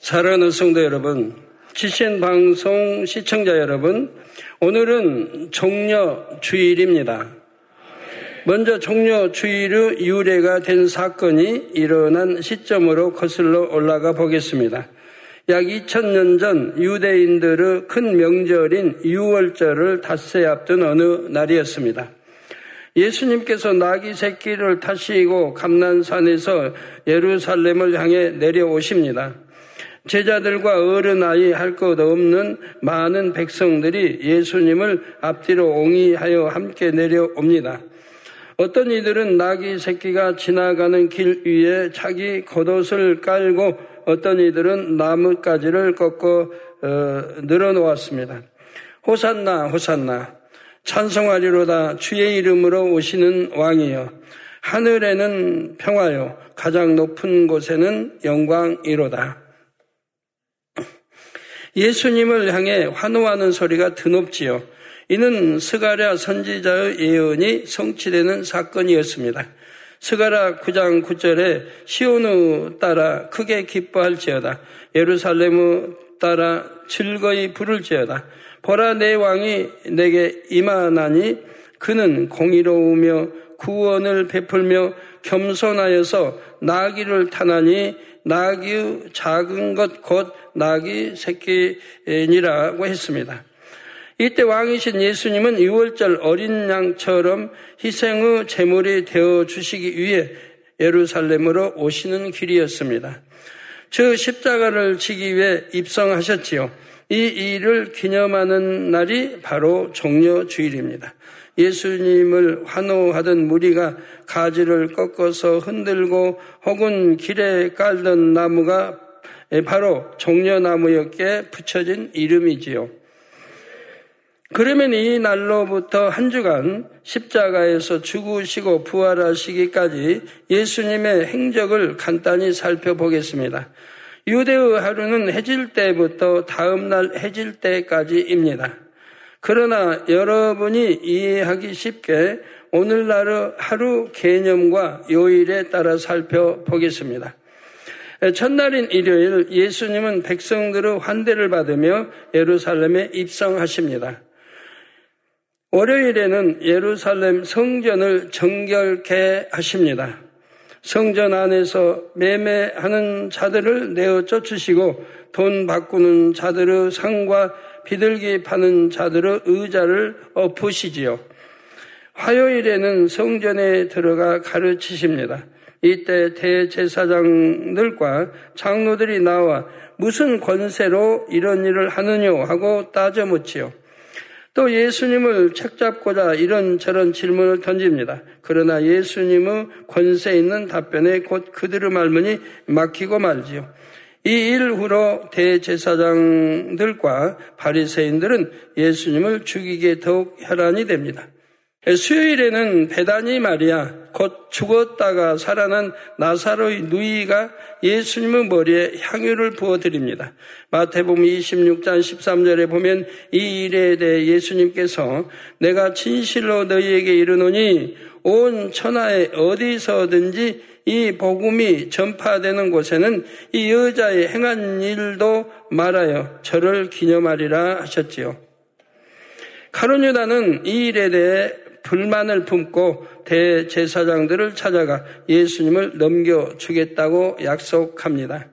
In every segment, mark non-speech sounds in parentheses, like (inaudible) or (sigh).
사랑하는 성도 여러분, 지신 방송 시청자 여러분, 오늘은 종려 주일입니다. 먼저 종려 주일의 유래가 된 사건이 일어난 시점으로 거슬러 올라가 보겠습니다. 약 2000년 전 유대인들의 큰 명절인 유월절을 닷새 앞둔 어느 날이었습니다. 예수님께서 나귀 새끼를 타시고 감난산에서 예루살렘을 향해 내려오십니다. 제자들과 어른아이 할 것 없는 많은 백성들이 예수님을 앞뒤로 옹이하여 함께 내려옵니다. 어떤 이들은 나귀 새끼가 지나가는 길 위에 자기 겉옷을 깔고 어떤 이들은 나뭇가지를 꺾어 어, 늘어놓았습니다. 호산나 호산나 찬송하리로다 주의 이름으로 오시는 왕이여 하늘에는 평화요 가장 높은 곳에는 영광이로다. 예수님을 향해 환호하는 소리가 드높지요. 이는 스가랴 선지자의 예언이 성취되는 사건이었습니다. 스가랴 9장 9절에 시온우 따라 크게 기뻐할지어다. 예루살렘우 따라 즐거이 부를지어다. 보라 내 왕이 내게 임하나니 그는 공의로우며 구원을 베풀며 겸손하여서 나귀를 타나니 나귀의 작은 것 곧 나귀 새끼니라고 했습니다. 이때 왕이신 예수님은 유월절 어린 양처럼 희생의 제물이 되어 주시기 위해 예루살렘으로 오시는 길이었습니다. 저 십자가를 지기 위해 입성하셨지요. 이 일을 기념하는 날이 바로 종려 주일입니다. 예수님을 환호하던 무리가 가지를 꺾어서 흔들고 혹은 길에 깔던 나무가 바로 종려나무였기에 붙여진 이름이지요. 그러면 이 날로부터 한 주간 십자가에서 죽으시고 부활하시기까지 예수님의 행적을 간단히 살펴보겠습니다. 유대의 하루는 해질 때부터 다음 날 해질 때까지입니다. 그러나 여러분이 이해하기 쉽게 오늘날의 하루 개념과 요일에 따라 살펴보겠습니다. 첫날인 일요일 예수님은 백성들의 환대를 받으며 예루살렘에 입성하십니다. 월요일에는 예루살렘 성전을 정결케 하십니다. 성전 안에서 매매하는 자들을 내어 쫓으시고 돈 바꾸는 자들의 상과 비둘기 파는 자들의 의자를 엎으시지요. 화요일에는 성전에 들어가 가르치십니다. 이때 대제사장들과 장로들이 나와 무슨 권세로 이런 일을 하느냐 하고 따져 묻지요. 또 예수님을 책잡고자 이런저런 질문을 던집니다. 그러나 예수님의 권세 있는 답변에 곧 그들의 말문이 막히고 말지요. 이 일 후로 대제사장들과 바리새인들은 예수님을 죽이게 더욱 혈안이 됩니다. 수요일에는 베다니 마리아 곧 죽었다가 살아난 나사로의 누이가 예수님의 머리에 향유를 부어드립니다. 마태복음 26장 13절에 보면 이 일에 대해 예수님께서 내가 진실로 너희에게 이르노니 온 천하에 어디서든지 이 복음이 전파되는 곳에는 이 여자의 행한 일도 말하여 저를 기념하리라 하셨지요. 카로뉴다는 이 일에 대해 불만을 품고 대제사장들을 찾아가 예수님을 넘겨주겠다고 약속합니다.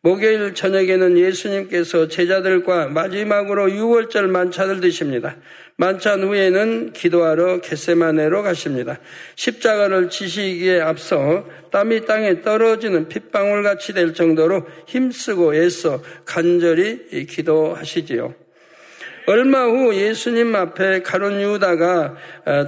목요일 저녁에는 예수님께서 제자들과 마지막으로 유월절 만찬을 드십니다. 만찬 후에는 기도하러 겟세마네로 가십니다. 십자가를 지시기에 앞서 땀이 땅에 떨어지는 핏방울 같이 될 정도로 힘쓰고 애써 간절히 기도하시지요. 얼마 후 예수님 앞에 가론 유다가 어,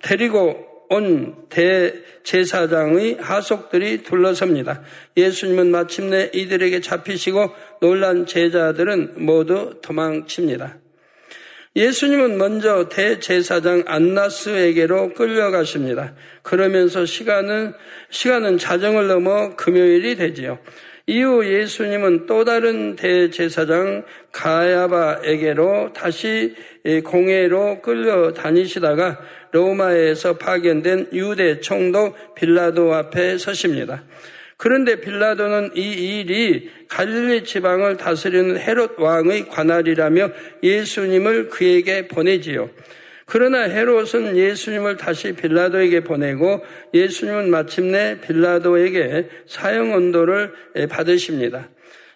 데리고 온 대제사장의 하속들이 둘러섭니다. 예수님은 마침내 이들에게 잡히시고 놀란 제자들은 모두 도망칩니다. 예수님은 먼저 대제사장 안나스에게로 끌려가십니다. 그러면서 시간은 시간은 자정을 넘어 금요일이 되지요. 이후 예수님은 또 다른 대제사장 가야바에게로 다시 공회로 끌려 다니시다가 로마에서 파견된 유대 총독 빌라도 앞에 서십니다. 그런데 빌라도는 이 일이 갈릴리 지방을 다스리는 헤롯 왕의 관할이라며 예수님을 그에게 보내지요. 그러나 헤롯은 예수님을 다시 빌라도에게 보내고 예수님은 마침내 빌라도에게 사형 언도를 받으십니다.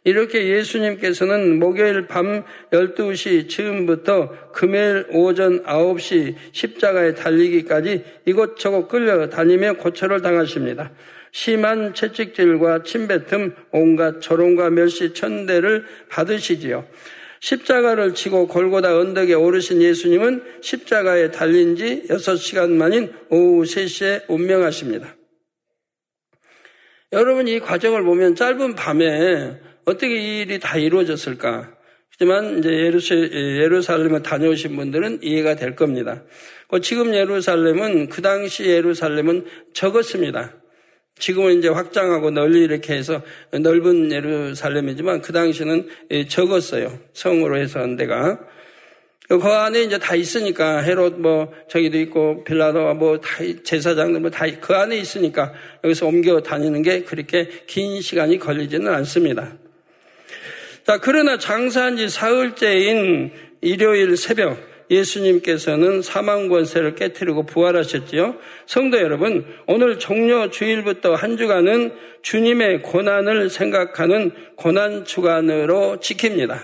이렇게 예수님께서는 목요일 밤 12시 즈음부터 금요일 오전 9시 십자가에 달리기까지 이곳저곳 끌려다니며 고초를 당하십니다. 심한 채찍질과 침뱉음, 온갖 조롱과 멸시 천대를 받으시지요. 십자가를 치고 골고다 언덕에 오르신 예수님은 십자가에 달린 지 6시간 만인 오후 3시에 운명하십니다. 여러분 이 과정을 보면 짧은 밤에 어떻게 이 일이 다 이루어졌을까? 하지만 이제 예루살렘을 다녀오신 분들은 이해가 될 겁니다. 그 지금 예루살렘은 그 당시 예루살렘은 적었습니다. 지금은 이제 확장하고 널리 이렇게 해서 넓은 예루살렘이지만 그 당시는 적었어요. 성으로 해서 한 데가. 그 안에 이제 다 있으니까 헤롯 뭐 저기도 있고 빌라도와 뭐다 제사장들 뭐 다 그 안에 있으니까 여기서 옮겨 다니는 게 그렇게 긴 시간이 걸리지는 않습니다. 자, 그러나 장사한 지 사흘째인 일요일 새벽 예수님께서는 사망 권세를 깨뜨리고 부활하셨지요. 성도 여러분, 오늘 종료 주일부터 한 주간은 주님의 고난을 생각하는 고난 주간으로 지킵니다.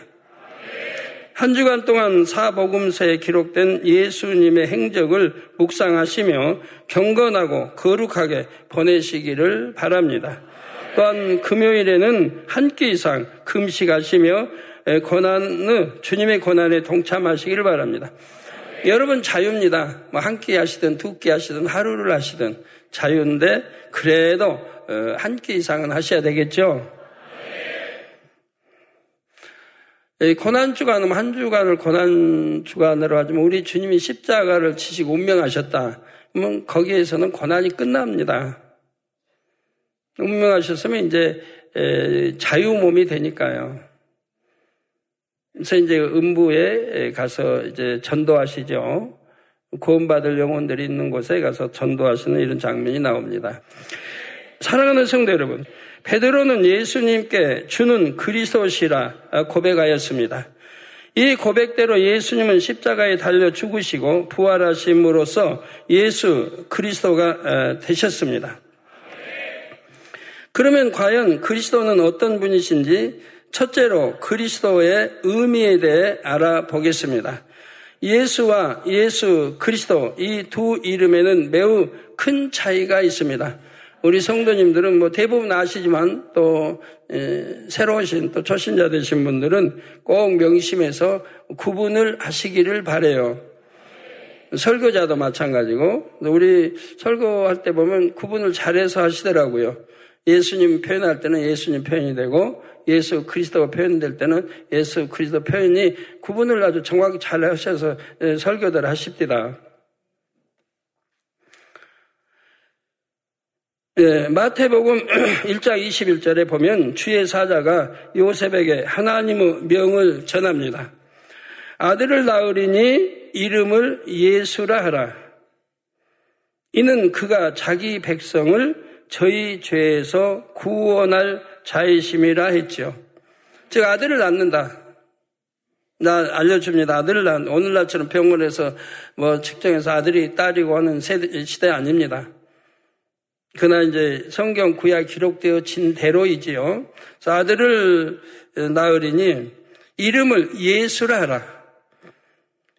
한 주간 동안 사복음서에 기록된 예수님의 행적을 묵상하시며 경건하고 거룩하게 보내시기를 바랍니다. 또한 금요일에는 한 끼 이상 금식하시며 고난의 주님의 고난에 동참하시기를 바랍니다. 여러분 자유입니다. 뭐 한 끼 하시든 두 끼 하시든 하루를 하시든 자유인데 그래도 어, 한끼 이상은 하셔야 되겠죠. 고난 주간은 한 주간을 고난 주간으로 하지만 우리 주님이 십자가를 치시고 운명하셨다. 그러면 거기에서는 고난이 끝납니다. 운명하셨으면 이제 자유 몸이 되니까요. 그래서 이제 음부에 가서 이제 전도하시죠. 구원받을 영혼들이 있는 곳에 가서 전도하시는 이런 장면이 나옵니다. 사랑하는 성도 여러분, 베드로는 예수님께 주는 그리스도시라 고백하였습니다. 이 고백대로 예수님은 십자가에 달려 죽으시고 부활하심으로써 예수 그리스도가 되셨습니다. 그러면 과연 그리스도는 어떤 분이신지 첫째로 그리스도의 의미에 대해 알아보겠습니다. 예수와 예수 그리스도 이 두 이름에는 매우 큰 차이가 있습니다. 우리 성도님들은 뭐 대부분 아시지만 또 새로 오신 또 초신자 되신 분들은 꼭 명심해서 구분을 하시기를 바래요. 설교자도 마찬가지고 우리 설교할 때 보면 구분을 잘해서 하시더라고요. 예수님 표현할 때는 예수님 표현이 되고 예수 그리스도가 표현될 때는 예수 그리스도 표현이 구분을 아주 정확히 잘 하셔서 설교들 하십니다. 예, 마태복음 (clears throat) 1장 21절에 보면 주의 사자가 요셉에게 하나님의 명을 전합니다. 아들을 낳으리니 이름을 예수라 하라. 이는 그가 자기 백성을 저희 죄에서 구원할 자의심이라 했죠. 즉 아들을 낳는다. 나 알려줍니다. 아들을 낳는 오늘날처럼 병원에서 뭐 측정해서 아들이 딸이고 하는 세대, 시대 아닙니다. 그러나 이제 성경 구약 기록되어진 대로이지요. 그래서 아들을 낳으리니 이름을 예수라 하라.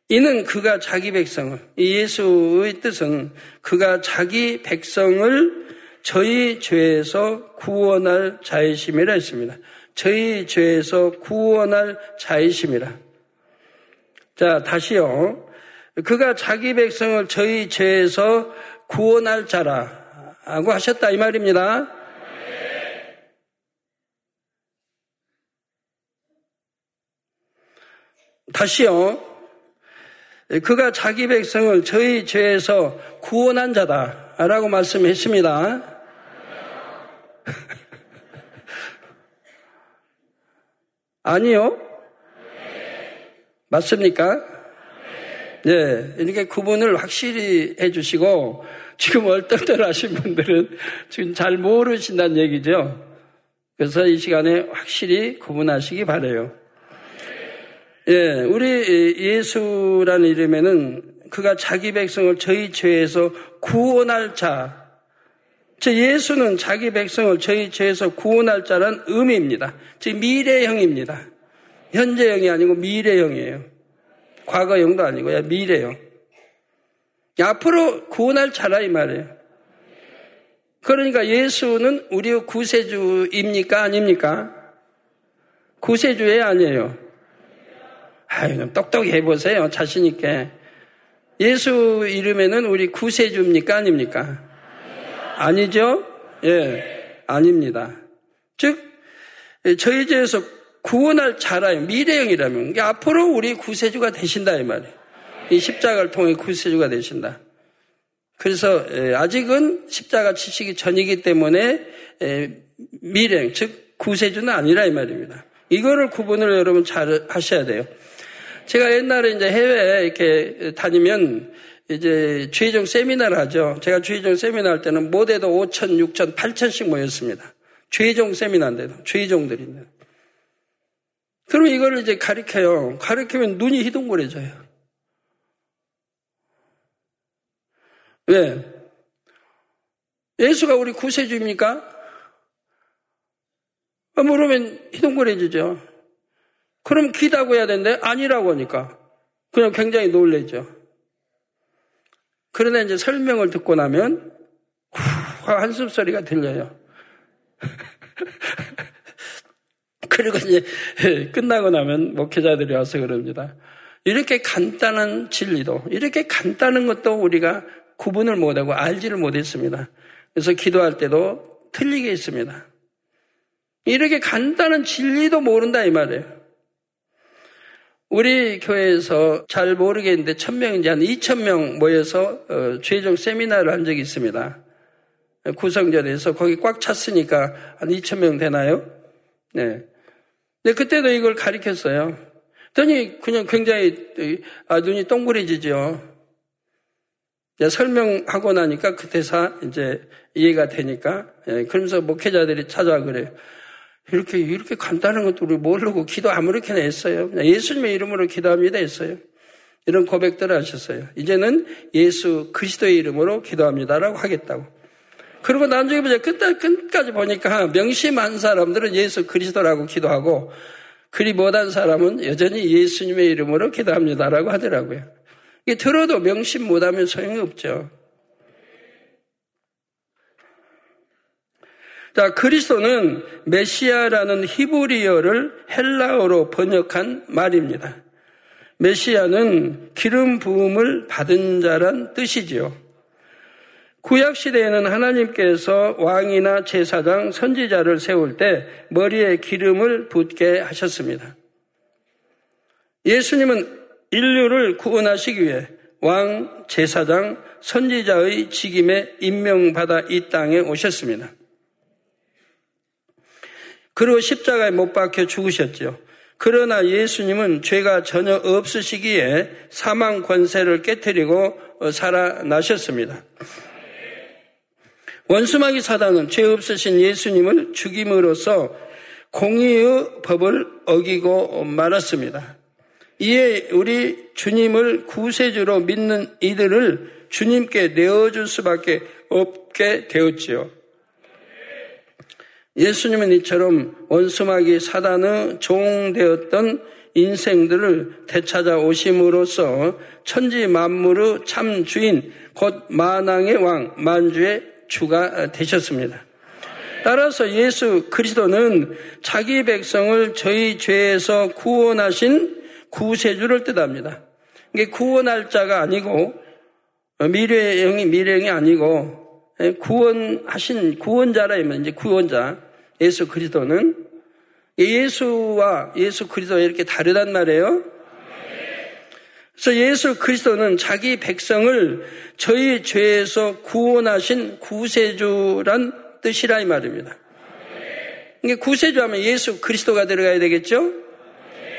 이는 그가 자기 백성을, 예수의 뜻은 그가 자기 백성을 저희 죄에서 구원할 자이심이라 했습니다. 저희 죄에서 구원할 자이심이라. 자, 다시요. 그가 자기 백성을 저희 죄에서 구원할 자라고 하셨다 이 말입니다. 다시요. 그가 자기 백성을 저희 죄에서 구원한 자다라고 말씀했습니다. (laughs) 아니요? 맞습니까? 예, 이렇게 구분을 확실히 해주시고 지금 얼떨떨 하신 분들은 지금 잘 모르신다는 얘기죠. 그래서 이 시간에 확실히 구분하시기 바래요. 예, 우리 예수라는 이름에는 그가 자기 백성을 저희 죄에서 구원할 자. 저 예수는 자기 백성을 저희 죄에서 구원할 자란 의미입니다. 즉 미래형입니다. 현재형이 아니고 미래형이에요. 과거형도 아니고요. 미래형. 앞으로 구원할 자라 이 말이에요. 그러니까 예수는 우리 구세주입니까? 아닙니까? 구세주예 아니에요. 아유, 똑똑히 해보세요. 자신있게. 예수 이름에는 우리 구세주입니까? 아닙니까? 아니죠? 예, 아닙니다. 즉, 저희 죄에서 구원할 자라요. 미래형이라면. 앞으로 우리 구세주가 되신다, 이 말이에요. 이 십자가를 통해 구세주가 되신다. 그래서 아직은 십자가 치시기 전이기 때문에 미래형, 즉, 구세주는 아니라 이 말입니다. 이거를 구분을 여러분 잘 하셔야 돼요. 제가 옛날에 이제 해외에 이렇게 다니면 이제 주의종 세미나를 하죠. 제가 주의종 세미나 할 때는 모대도 5천, 6천, 8천씩 모였습니다. 주의종 세미나인데도, 주의종들인데. 그러면 이걸 이제 가리켜요. 가리키면 눈이 희둥거려져요. 왜? 예수가 우리 구세주입니까? 물으면 희둥거려지죠. 그럼 기다고 해야 되는데 아니라고 하니까 그냥 굉장히 놀래죠. 그러나 이제 설명을 듣고 나면 후, 한숨 소리가 들려요. (laughs) 그리고 이제 끝나고 나면 목회자들이 와서 그럽니다. 이렇게 간단한 진리도 이렇게 간단한 것도 우리가 구분을 못하고 알지를 못했습니다. 그래서 기도할 때도 틀리게 했습니다. 이렇게 간단한 진리도 모른다 이 말이에요. 우리 교회에서 잘 모르겠는데 천명인지 한 이천 명 모여서 어, 최종 세미나를 한 적이 있습니다. 구성전에서 거기 꽉 찼으니까 한 이천 명 되나요? 네. 근데 그때도 이걸 가리켰어요. 그랬더니 그냥 굉장히 아, 눈이 동그래지죠. 설명하고 나니까 그 대사 이제 이해가 되니까 예, 그러면서 목회자들이 찾아와 그래요. 이렇게, 이렇게 간단한 것도 우리 모르고 기도 아무렇게나 했어요. 예수님의 이름으로 기도합니다 했어요. 이런 고백들을 하셨어요. 이제는 예수 그리스도의 이름으로 기도합니다라고 하겠다고. 그리고 나중에 보자 끝, 끝까지 보니까 명심한 사람들은 예수 그리스도라고 기도하고 그리 못한 사람은 여전히 예수님의 이름으로 기도합니다라고 하더라고요. 이게 들어도 명심 못하면 소용이 없죠. 자, 그리스도는 메시아라는 히브리어를 헬라어로 번역한 말입니다. 메시아는 기름 부음을 받은 자란 뜻이지요. 구약 시대에는 하나님께서 왕이나 제사장, 선지자를 세울 때 머리에 기름을 붓게 하셨습니다. 예수님은 인류를 구원하시기 위해 왕, 제사장, 선지자의 직임에 임명받아 이 땅에 오셨습니다. 그리고 십자가에 못 박혀 죽으셨죠. 그러나 예수님은 죄가 전혀 없으시기에 사망 권세를 깨뜨리고 어, 살아나셨습니다. 원수마귀 사단은 죄 없으신 예수님을 죽임으로써 공의의 법을 어기고 말았습니다. 이에 우리 주님을 구세주로 믿는 이들을 주님께 내어줄 수밖에 없게 되었지요. 예수님은 이처럼 원수마귀 사단의 종되었던 인생들을 되찾아 오심으로써 천지 만물의 참 주인 곧 만왕의 왕 만주의 주가 되셨습니다. 따라서 예수 그리스도는 자기 백성을 저희 죄에서 구원하신 구세주를 뜻합니다. 이게 구원할 자가 아니고 미래형이 미래형이 아니고 구원하신 구원자라 하면 이제 구원자 예수 그리스도는 예수와 예수 그리스도가 이렇게 다르단 말이에요. 그래서 예수 그리스도는 자기 백성을 저희 죄에서 구원하신 구세주란 뜻이라 이 말입니다. 구세주 하면 예수 그리스도가 들어가야 되겠죠?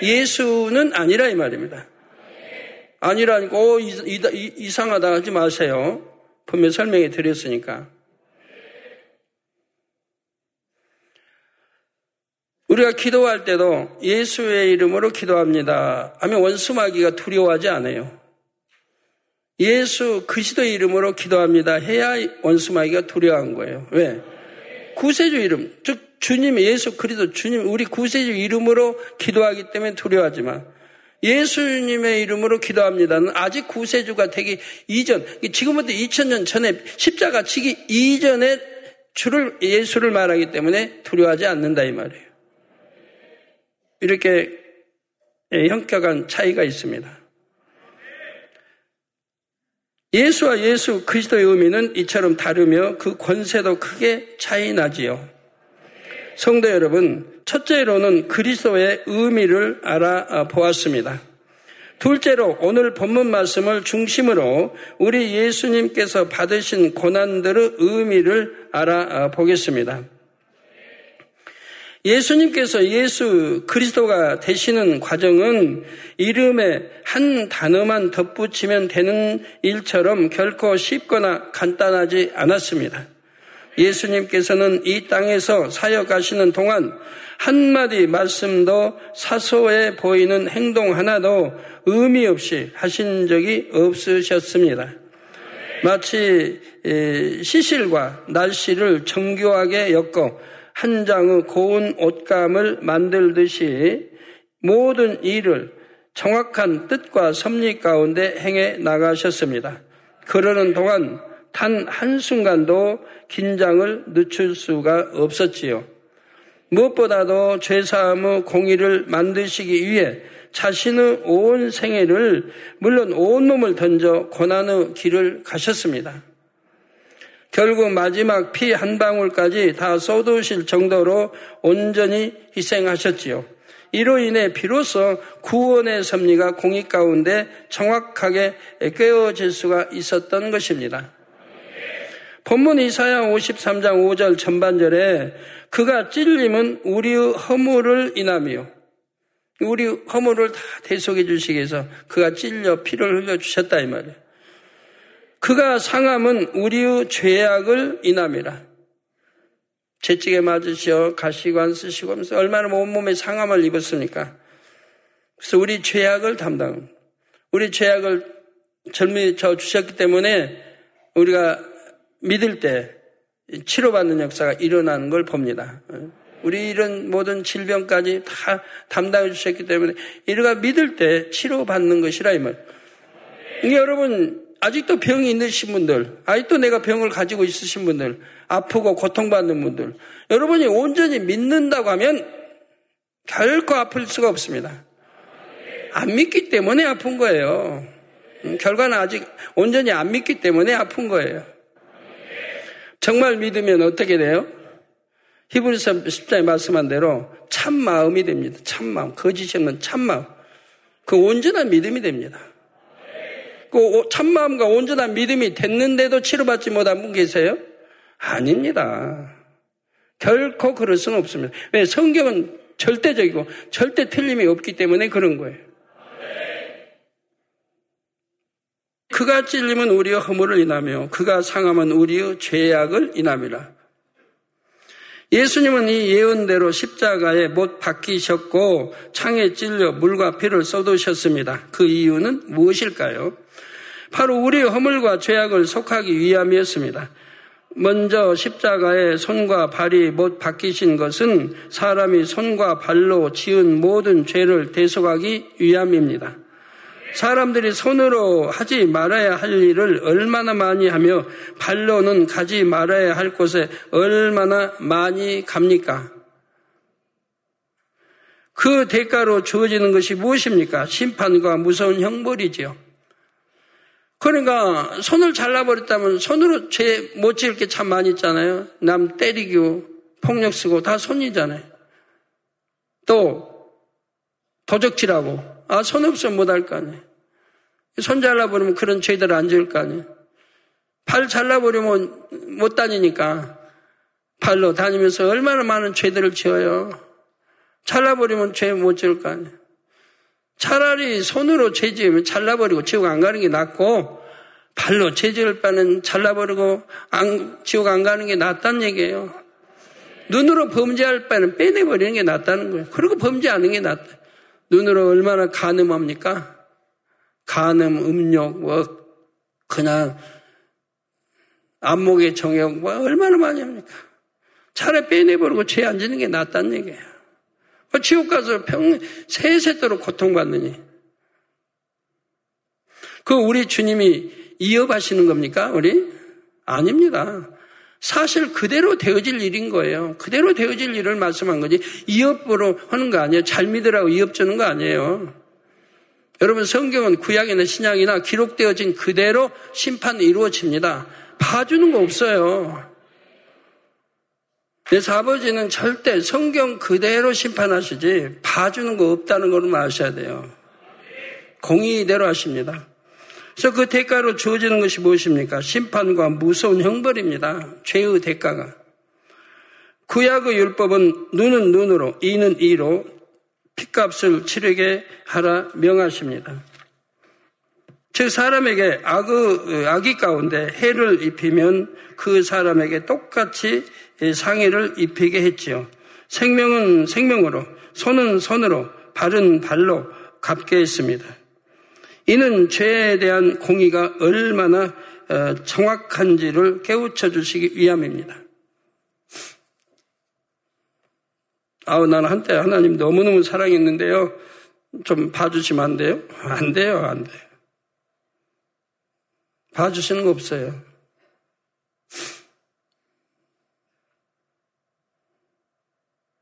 예수는 아니라 이 말입니다. 아니라니까, 어, 이상하다 하지 마세요. 분명 설명해 드렸으니까. 우리가 기도할 때도 예수의 이름으로 기도합니다. 하면 원수마귀가 두려워하지 않아요. 예수 그리스도의 이름으로 기도합니다. 해야 원수마귀가 두려워한 거예요. 왜? 구세주 이름, 즉 주님 예수 그리스도 주님 우리 구세주 이름으로 기도하기 때문에 두려워하지만 예수님의 이름으로 기도합니다는 아직 구세주가 되기 이전, 지금부터 2000년 전에 십자가 치기 이전에 주를 예수를 말하기 때문에 두려워하지 않는다 이 말이에요. 이렇게 형격한 차이가 있습니다. 예수와 예수 그리스도의 의미는 이처럼 다르며 그 권세도 크게 차이 나지요. 성도 여러분, 첫째로는 그리스도의 의미를 알아보았습니다. 둘째로 오늘 본문 말씀을 중심으로 우리 예수님께서 받으신 고난들의 의미를 알아보겠습니다. 예수님께서 예수 그리스도가 되시는 과정은 이름에 한 단어만 덧붙이면 되는 일처럼 결코 쉽거나 간단하지 않았습니다. 예수님께서는 이 땅에서 사역하시는 동안 한마디 말씀도 사소해 보이는 행동 하나도 의미 없이 하신 적이 없으셨습니다. 마치 시실과 날씨를 정교하게 엮어 한 장의 고운 옷감을 만들듯이 모든 일을 정확한 뜻과 섭리 가운데 행해 나가셨습니다. 그러는 동안 단 한순간도 긴장을 늦출 수가 없었지요. 무엇보다도 죄사함의 공의를 만드시기 위해 자신의 온 생애를 물론 온 몸을 던져 고난의 길을 가셨습니다. 결국 마지막 피 한 방울까지 다 쏟으실 정도로 온전히 희생하셨지요. 이로 인해 비로소 구원의 섭리가 공익 가운데 정확하게 깨어질 수가 있었던 것입니다. 본문 이사야 53장 5절 전반절에 그가 찔림은 우리의 허물을 인하며 우리 허물을 다 대속해 주시기 위해서 그가 찔려 피를 흘려 주셨다 이 말이에요. 그가 상함은 우리의 죄악을 인함이라. 채찍에 맞으시어 가시관 쓰시고 하면서 얼마나 온몸에 상함을 입었습니까? 그래서 우리 죄악을 담당, 우리 죄악을 젊이 져 주셨기 때문에 우리가 믿을 때 치료받는 역사가 일어나는 걸 봅니다. 우리 이런 모든 질병까지 다 담당해 주셨기 때문에 우리가 믿을 때 치료받는 것이라 이 말. 이게 여러분 아직도 병이 있으신 분들, 아직도 내가 병을 가지고 있으신 분들, 아프고 고통받는 분들, 여러분이 온전히 믿는다고 하면 결코 아플 수가 없습니다. 안 믿기 때문에 아픈 거예요. 음, 결과는 아직 온전히 안 믿기 때문에 아픈 거예요. 정말 믿으면 어떻게 돼요? 히브리서 10장에 말씀한 대로 참 마음이 됩니다. 참 마음. 거짓이 없는 참 마음. 그 온전한 믿음이 됩니다. 그 참마음과 온전한 믿음이 됐는데도 치료받지 못한 분 계세요? 아닙니다. 결코 그럴 수는 없습니다. 왜? 성경은 절대적이고 절대 틀림이 없기 때문에 그런 거예요. 그가 찔리면 우리의 허물을 인하며 그가 상하면 우리의 죄악을 인함이라. 예수님은 이 예언대로 십자가에 못 박히셨고 창에 찔려 물과 피를 쏟으셨습니다. 그 이유는 무엇일까요? 바로 우리의 허물과 죄악을 속하기 위함이었습니다. 먼저 십자가에 손과 발이 못 박히신 것은 사람이 손과 발로 지은 모든 죄를 대속하기 위함입니다. 사람들이 손으로 하지 말아야 할 일을 얼마나 많이 하며 발로는 가지 말아야 할 곳에 얼마나 많이 갑니까? 그 대가로 주어지는 것이 무엇입니까? 심판과 무서운 형벌이지요. 그러니까 손을 잘라버렸다면 손으로 죄 못 지을 게 참 많이 있잖아요. 남 때리고 폭력 쓰고 다 손이잖아요. 또 도적질하고 아 손 없으면 못할 거 아니에요. 손 잘라버리면 그런 죄들 안 지을 거 아니에요. 발 잘라버리면 못 다니니까 발로 다니면서 얼마나 많은 죄들을 지어요. 잘라버리면 죄 못 지을 거 아니에요. 차라리 손으로 죄 지으면 잘라버리고 지옥 안 가는 게 낫고 발로 죄 지을 바는 잘라버리고 안, 지옥 안 가는 게 낫다는 얘기예요. 눈으로 범죄할 바는 빼내버리는 게 낫다는 거예요. 그리고 범죄하는 게 낫다. 눈으로 얼마나 가늠합니까? 가늠, 음욕, 뭐 그냥 안목의 정욕 뭐 얼마나 많이 합니까? 차라리 빼내버리고 죄 안 지는 게 낫다는 얘기예요. 뭐 지옥 가서 평 세세도록 고통받느니. 그 우리 주님이 이어가시는 겁니까? 우리? 아닙니다. 사실 그대로 되어질 일인 거예요. 그대로 되어질 일을 말씀한 거지. 이업으로 하는 거 아니에요. 잘 믿으라고 이업 주는 거 아니에요. 여러분 성경은 구약이나 신약이나 기록되어진 그대로 심판이 이루어집니다. 봐주는 거 없어요. 그래서 아버지는 절대 성경 그대로 심판하시지 봐주는 거 없다는 걸로 아셔야 돼요. 공의대로 하십니다. 그래서 그 대가로 주어지는 것이 무엇입니까? 심판과 무서운 형벌입니다. 죄의 대가가. 구약의 율법은 눈은 눈으로, 이는 이로 핏값을 치르게 하라 명하십니다. 즉 사람에게 악의, 악의 가운데 해를 입히면 그 사람에게 똑같이 상해를 입히게 했지요. 생명은 생명으로, 손은 손으로, 발은 발로 갚게 했습니다. 이는 죄에 대한 공의가 얼마나 어, 정확한지를 깨우쳐 주시기 위함입니다. 아우, 나는 한때 하나님 너무너무 사랑했는데요. 좀 봐주시면 안 돼요? 안 돼요, 안 돼요. 봐주시는 거 없어요.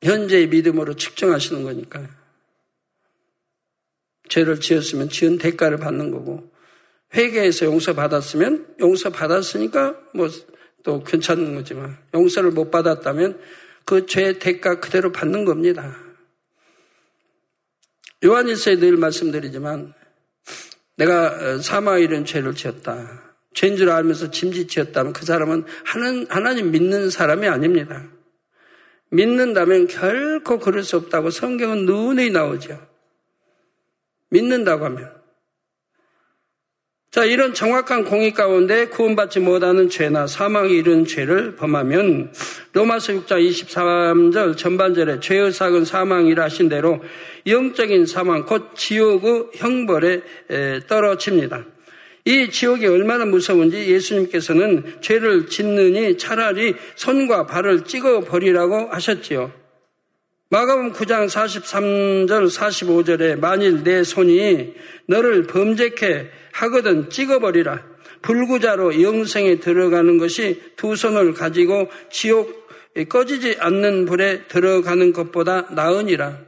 현재의 믿음으로 측정하시는 거니까요. 죄를 지었으면 지은 대가를 받는 거고, 회개해서 용서 받았으면 용서 받았으니까 뭐 또 괜찮은 거지만, 용서를 못 받았다면 그 죄의 대가 그대로 받는 겁니다. 요한일서에 늘 말씀드리지만, 내가 사망 이런 죄를 지었다. 죄인 줄 알면서 짐짓 지었다면 그 사람은 하나님 믿는 사람이 아닙니다. 믿는다면 결코 그럴 수 없다고 성경은 눈에 나오죠. 믿는다고 하면. 자, 이런 정확한 공의 가운데 구원받지 못하는 죄나 사망이 이른 죄를 범하면 로마서 6장 23절 전반절에 죄의 삭은 사망이라 하신 대로 영적인 사망, 곧 지옥의 형벌에 떨어집니다. 이 지옥이 얼마나 무서운지 예수님께서는 죄를 짓느니 차라리 손과 발을 찍어 버리라고 하셨지요. 마가음 9장 43절 45절에 만일 내 손이 너를 범죄케 하거든 찍어버리라. 불구자로 영생에 들어가는 것이 두 손을 가지고 지옥 꺼지지 않는 불에 들어가는 것보다 나으니라.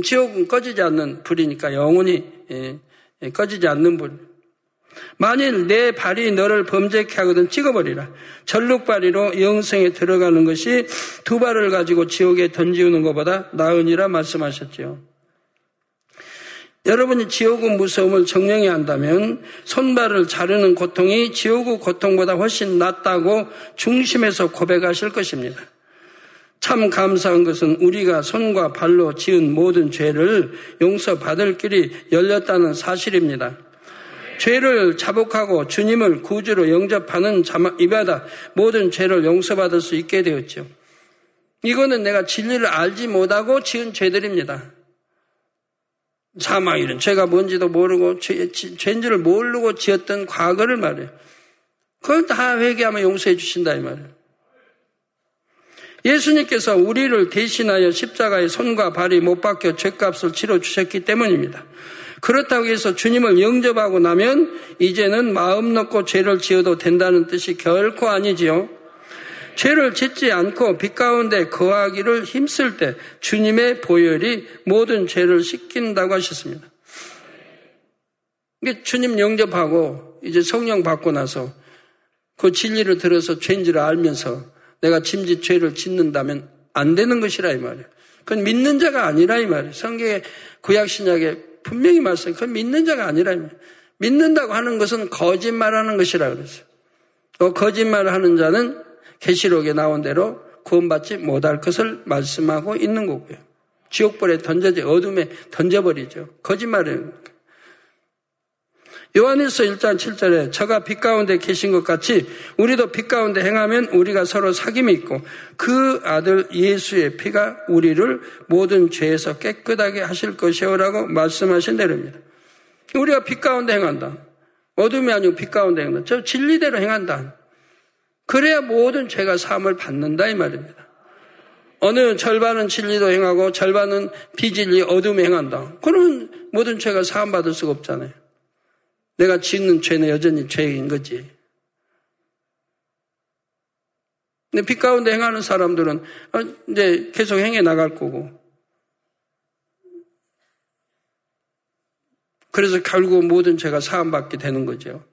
지옥은 꺼지지 않는 불이니까 영원히 예, 꺼지지 않는 불. 만일 내 발이 너를 범죄케 하거든 찍어버리라. 전룩발이로 영생에 들어가는 것이 두 발을 가지고 지옥에 던지우는 것보다 나으니라 말씀하셨죠. 여러분이 지옥의 무서움을 정령히 한다면 손발을 자르는 고통이 지옥의 고통보다 훨씬 낫다고 중심에서 고백하실 것입니다. 참 감사한 것은 우리가 손과 발로 지은 모든 죄를 용서받을 길이 열렸다는 사실입니다. 죄를 자복하고 주님을 구주로 영접하는 이바다 모든 죄를 용서받을 수 있게 되었죠. 이거는 내가 진리를 알지 못하고 지은 죄들입니다. 사망 이런 죄가 뭔지도 모르고 죄, 죄인지를 모르고 지었던 과거를 말해요. 그걸 다 회개하면 용서해 주신다 이 말이에요. 예수님께서 우리를 대신하여 십자가에 손과 발이 못 박혀 죄값을 치러 주셨기 때문입니다. 그렇다고 해서 주님을 영접하고 나면 이제는 마음 놓고 죄를 지어도 된다는 뜻이 결코 아니지요. 죄를 짓지 않고 빛 가운데 거하기를 힘쓸 때 주님의 보혈이 모든 죄를 씻긴다고 하셨습니다. 주님 영접하고 이제 성령 받고 나서 그 진리를 들어서 죄인지를 알면서 내가 짐짓 죄를 짓는다면 안 되는 것이라 이 말이에요. 그건 믿는 자가 아니라 이 말이에요. 성경의 구약 신약에 분명히 말씀해요. 그건 믿는 자가 아니라 믿는다고 하는 것은 거짓말하는 것이라 그랬어요. 또 거짓말을 하는 자는 계시록에 나온 대로 구원받지 못할 것을 말씀하고 있는 거고요. 지옥불에 던져져 어둠에 던져버리죠. 거짓말이에 요. 요한일서 1장 7절에 저가 빛 가운데 계신 것 같이 우리도 빛 가운데 행하면 우리가 서로 사귐이 있고 그 아들 예수의 피가 우리를 모든 죄에서 깨끗하게 하실 것이오라고 말씀하신 대로입니다. 우리가 빛 가운데 행한다. 어둠이 아니고 빛 가운데 행한다. 저 진리대로 행한다. 그래야 모든 죄가 사함을 받는다 이 말입니다. 어느 절반은 진리도 행하고 절반은 비진리 어둠에 행한다. 그러면 모든 죄가 사함 받을 수가 없잖아요. 내가 짓는 죄는 여전히 죄인 거지. 근데 빛 가운데 행하는 사람들은 어, 이제 계속 행해 나갈 거고. 그래서 결국 모든 죄가 사함받게 되는 거죠.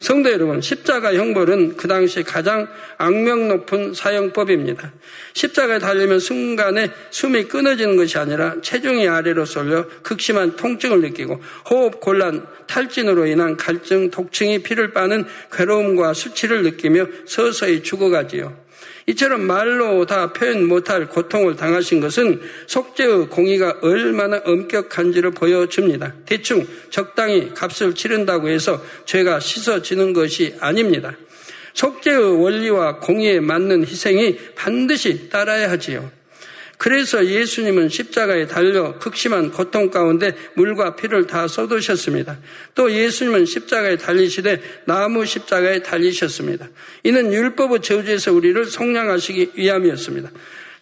성도 여러분, 십자가 형벌은 그 당시 가장 악명 높은 사형법입니다. 십자가에 달리면 순간에 숨이 끊어지는 것이 아니라 체중이 아래로 쏠려 극심한 통증을 느끼고 호흡 곤란, 탈진으로 인한 갈증, 독증이 피를 빠는 괴로움과 수치를 느끼며 서서히 죽어가지요. 이처럼 말로 다 표현 못할 고통을 당하신 것은 속죄의 공의가 얼마나 엄격한지를 보여줍니다. 대충 적당히 값을 치른다고 해서 죄가 씻어지는 것이 아닙니다. 속죄의 원리와 공의에 맞는 희생이 반드시 따라야 하지요. 그래서 예수님은 십자가에 달려 극심한 고통 가운데 물과 피를 다 쏟으셨습니다. 또 예수님은 십자가에 달리시되 나무 십자가에 달리셨습니다. 이는 율법의 저주에서 우리를 속량하시기 위함이었습니다.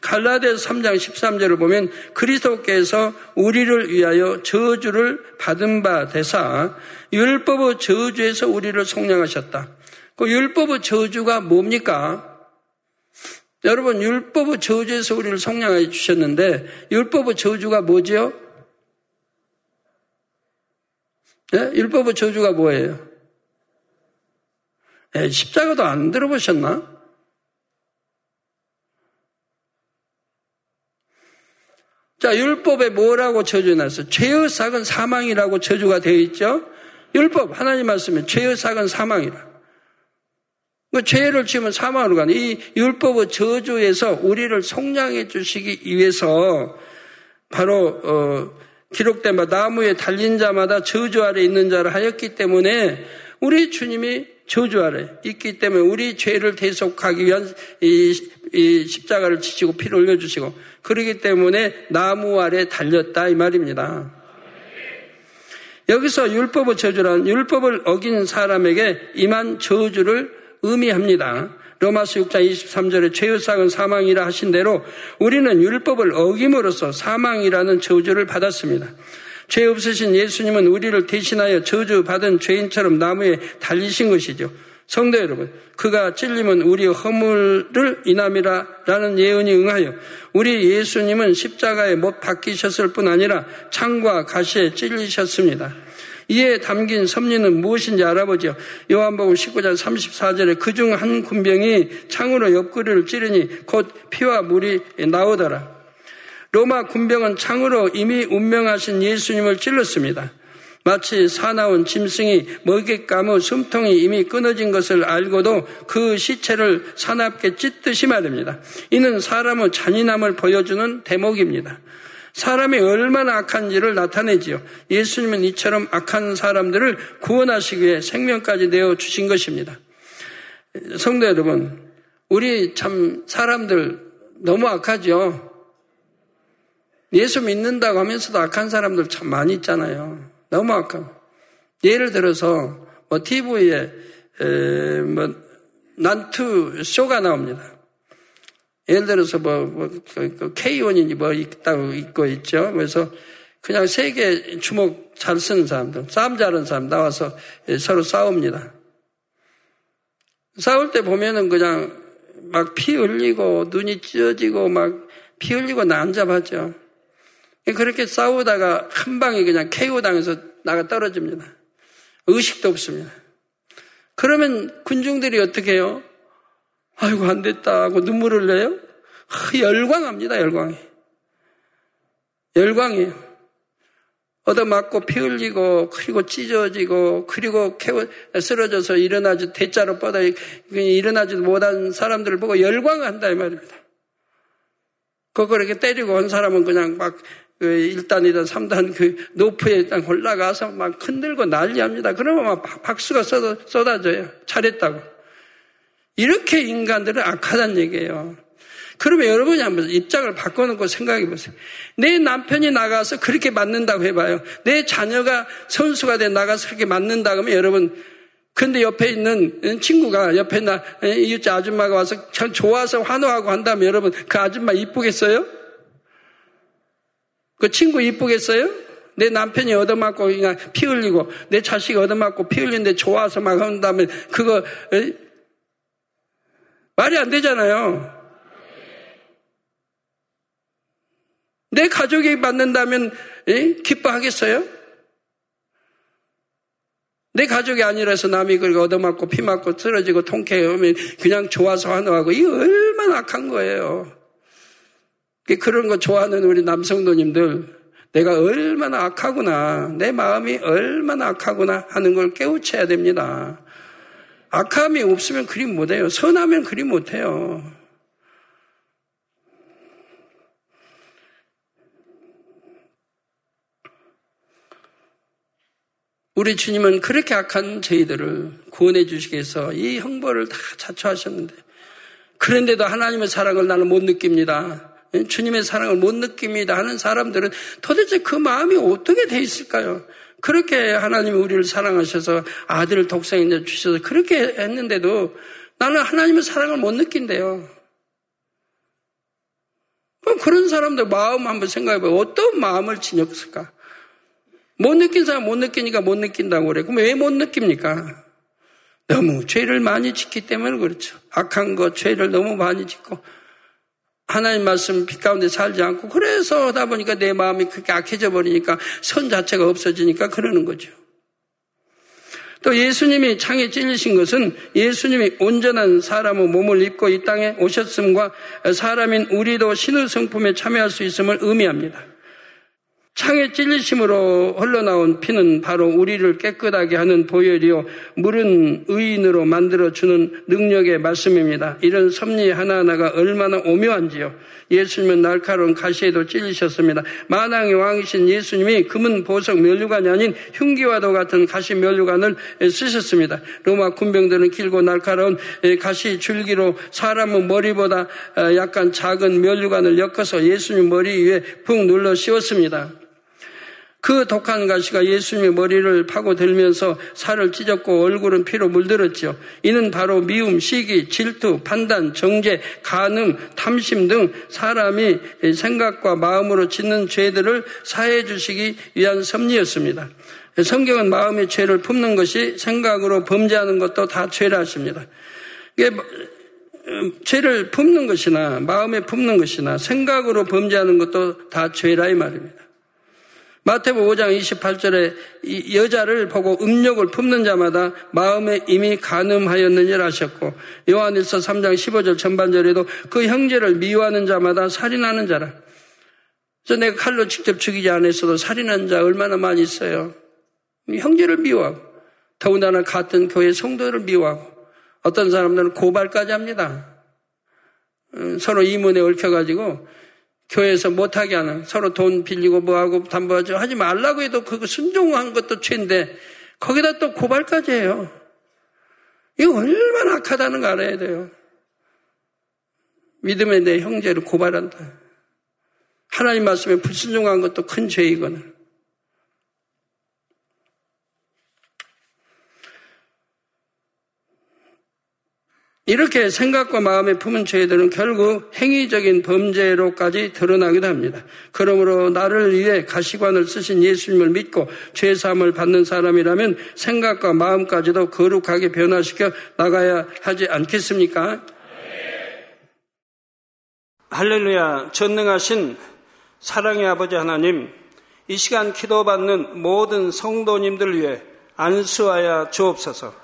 갈라디아서 3장 13절을 보면 그리스도께서 우리를 위하여 저주를 받은 바 되사 율법의 저주에서 우리를 속량하셨다. 그 율법의 저주가 뭡니까? 여러분 율법의 저주에서 우리를 성량하여 주셨는데 율법의 저주가 뭐죠? 네? 율법의 저주가 뭐예요? 네, 십자가도 안 들어보셨나? 자, 율법에 뭐라고 저주났어? 죄의 삭은 사망이라고 저주가 되어 있죠? 율법, 하나님 말씀에 죄의 삭은 사망이라. 그 죄를 지으면 사망으로 가는 이 율법의 저주에서 우리를 속량해 주시기 위해서 바로 어, 기록된 바 나무에 달린 자마다 저주 아래 있는 자를 하였기 때문에 우리 주님이 저주 아래 있기 때문에 우리 죄를 대속하기 위한 이, 이 십자가를 지시고 피를 올려주시고 그러기 때문에 나무 아래 달렸다 이 말입니다. 여기서 율법의 저주란 율법을 어긴 사람에게 임한 저주를 의미합니다. 로마서 6장 23절에 죄의 삭은 사망이라 하신 대로 우리는 율법을 어김으로써 사망이라는 저주를 받았습니다. 죄 없으신 예수님은 우리를 대신하여 저주받은 죄인처럼 나무에 달리신 것이죠. 성도 여러분, 그가 찔림은 우리의 허물을 인함이라라는 예언이 응하여 우리 예수님은 십자가에 못 박히셨을 뿐 아니라 창과 가시에 찔리셨습니다. 이에 담긴 섭리는 무엇인지 알아보죠. 요한복음 19장 34절에 그중 한 군병이 창으로 옆구리를 찌르니 곧 피와 물이 나오더라. 로마 군병은 창으로 이미 운명하신 예수님을 찔렀습니다. 마치 사나운 짐승이 먹잇감의 숨통이 이미 끊어진 것을 알고도 그 시체를 사납게 찢듯이 말입니다. 이는 사람의 잔인함을 보여주는 대목입니다. 사람이 얼마나 악한지를 나타내지요. 예수님은 이처럼 악한 사람들을 구원하시기 위해 생명까지 내어 주신 것입니다. 성도 여러분, 우리 참 사람들 너무 악하죠. 예수 믿는다고 하면서도 악한 사람들 참 많이 있잖아요. 너무 악한. 예를 들어서 뭐 TV에 에, 뭐 난투 쇼가 나옵니다. 예를 들어서 뭐, 뭐 그, 그 K1인지 뭐 있다고 있고 있죠. 그래서 그냥 세계 주먹 잘 쓰는 사람들, 싸움 잘하는 사람 나와서 서로 싸웁니다. 싸울 때 보면은 그냥 막 피 흘리고 눈이 찢어지고 막 피 흘리고 난잡하죠. 그렇게 싸우다가 한 방에 그냥 KO 당해서 나가 떨어집니다. 의식도 없습니다. 그러면 군중들이 어떻게 해요? 아이고, 안 됐다 하고 눈물을 내요? 아, 열광합니다, 열광이. 열광이에요. 얻어맞고 피 흘리고, 그리고 찢어지고, 그리고 캐워, 쓰러져서 일어나지, 대자로 뻗어 일어나지도 못한 사람들을 보고 열광한다, 이 말입니다. 그거 이렇게 때리고 온 사람은 그냥 막, 그 1단이든 3단 그 노프에 딱 올라가서 막 흔들고 난리 합니다. 그러면 막 박수가 쏟아져요. 잘했다고. 이렇게 인간들은 악하다는 얘기예요. 그러면 여러분이 한번 입장을 바꿔놓고 생각해 보세요. 내 남편이 나가서 그렇게 맞는다고 해봐요. 내 자녀가 선수가 돼 나가서 그렇게 맞는다 그러면 여러분 근데 옆에 있는 친구가 옆에 나 이웃 아줌마가 와서 참 좋아서 환호하고 한다면 여러분 그 아줌마 이쁘겠어요? 그 친구 이쁘겠어요? 내 남편이 얻어맞고 그냥 피 흘리고 내 자식이 얻어맞고 피 흘리는데 좋아서 막 한다면 그거 말이 안 되잖아요. 내 가족이 받는다면 기뻐하겠어요? 내 가족이 아니라서 남이 그걸 얻어맞고 피 맞고 쓰러지고 통쾌하면 그냥 좋아서 환호하고 이 얼마나 악한 거예요. 그런 거 좋아하는 우리 남성도님들 내가 얼마나 악하구나 내 마음이 얼마나 악하구나 하는 걸 깨우쳐야 됩니다. 악함이 없으면 그림 못해요. 선하면 그림 못해요. 우리 주님은 그렇게 악한 저희들을 구원해 주시기 위해서 이 형벌을 다 자초하셨는데 그런데도 하나님의 사랑을 나는 못 느낍니다. 주님의 사랑을 못 느낍니다 하는 사람들은 도대체 그 마음이 어떻게 돼 있을까요? 그렇게 하나님이 우리를 사랑하셔서 아들을 독생에 주셔서 그렇게 했는데도 나는 하나님의 사랑을 못 느낀대요. 그런 사람들 마음 한번 생각해봐요. 어떤 마음을 지녔을까? 못 느낀 사람 못 느끼니까 못 느낀다고 그래. 그럼 왜 못 느낍니까? 너무 죄를 많이 짓기 때문에 그렇죠. 악한 것, 죄를 너무 많이 짓고 하나님 말씀 빛 가운데 살지 않고 그래서 하다 보니까 내 마음이 그렇게 악해져 버리니까 선 자체가 없어지니까 그러는 거죠. 또 예수님이 창에 찔리신 것은 예수님이 온전한 사람의 몸을 입고 이 땅에 오셨음과 사람인 우리도 신의 성품에 참여할 수 있음을 의미합니다. 창에 찔리심으로 흘러나온 피는 바로 우리를 깨끗하게 하는 보혈이요 물은 의인으로 만들어 주는 능력의 말씀입니다. 이런 섭리 하나하나가 얼마나 오묘한지요. 예수님은 날카로운 가시에도 찔리셨습니다. 만왕의 왕이신 예수님이 금은 보석 멸류관이 아닌 흉기와도 같은 가시 멸류관을 쓰셨습니다. 로마 군병들은 길고 날카로운 가시 줄기로 사람의 머리보다 약간 작은 멸류관을 엮어서 예수님 머리 위에 푹 눌러 씌웠습니다. 그 독한 가시가 예수님의 머리를 파고들면서 살을 찢었고 얼굴은 피로 물들었죠. 이는 바로 미움, 시기, 질투, 판단, 정죄, 간음, 탐심 등 사람이 생각과 마음으로 짓는 죄들을 사해 주시기 위한 섭리였습니다. 성경은 마음의 죄를 품는 것이 생각으로 범죄하는 것도 다 죄라 하십니다. 죄를 품는 것이나 마음에 품는 것이나 생각으로 범죄하는 것도 다 죄라 이 말입니다. 마태복 5장 28절에 여자를 보고 음욕을 품는 자마다 마음에 이미 가늠하였느니라 하셨고 요한일서 3장 15절 전반절에도 그 형제를 미워하는 자마다 살인하는 자라. 그래서 내가 칼로 직접 죽이지 않았어도 살인한 자 얼마나 많이 있어요. 형제를 미워하고 더군다나 같은 교회 성도를 미워하고 어떤 사람들은 고발까지 합니다. 음, 서로 이문에 얽혀가지고 교회에서 못하게 하는 서로 돈 빌리고 뭐하고 담보하죠 하지 말라고 해도 그거 순종한 것도 죄인데 거기다 또 고발까지 해요. 이거 얼마나 악하다는 거 알아야 돼요. 믿음의 내 형제를 고발한다. 하나님 말씀에 불순종한 것도 큰 죄이거든. 이렇게 생각과 마음에 품은 죄들은 결국 행위적인 범죄로까지 드러나기도 합니다. 그러므로 나를 위해 가시관을 쓰신 예수님을 믿고 죄사함을 받는 사람이라면 생각과 마음까지도 거룩하게 변화시켜 나가야 하지 않겠습니까? 할렐루야, 전능하신 사랑의 아버지 하나님, 이 시간 기도받는 모든 성도님들 위해 안수하여 주옵소서.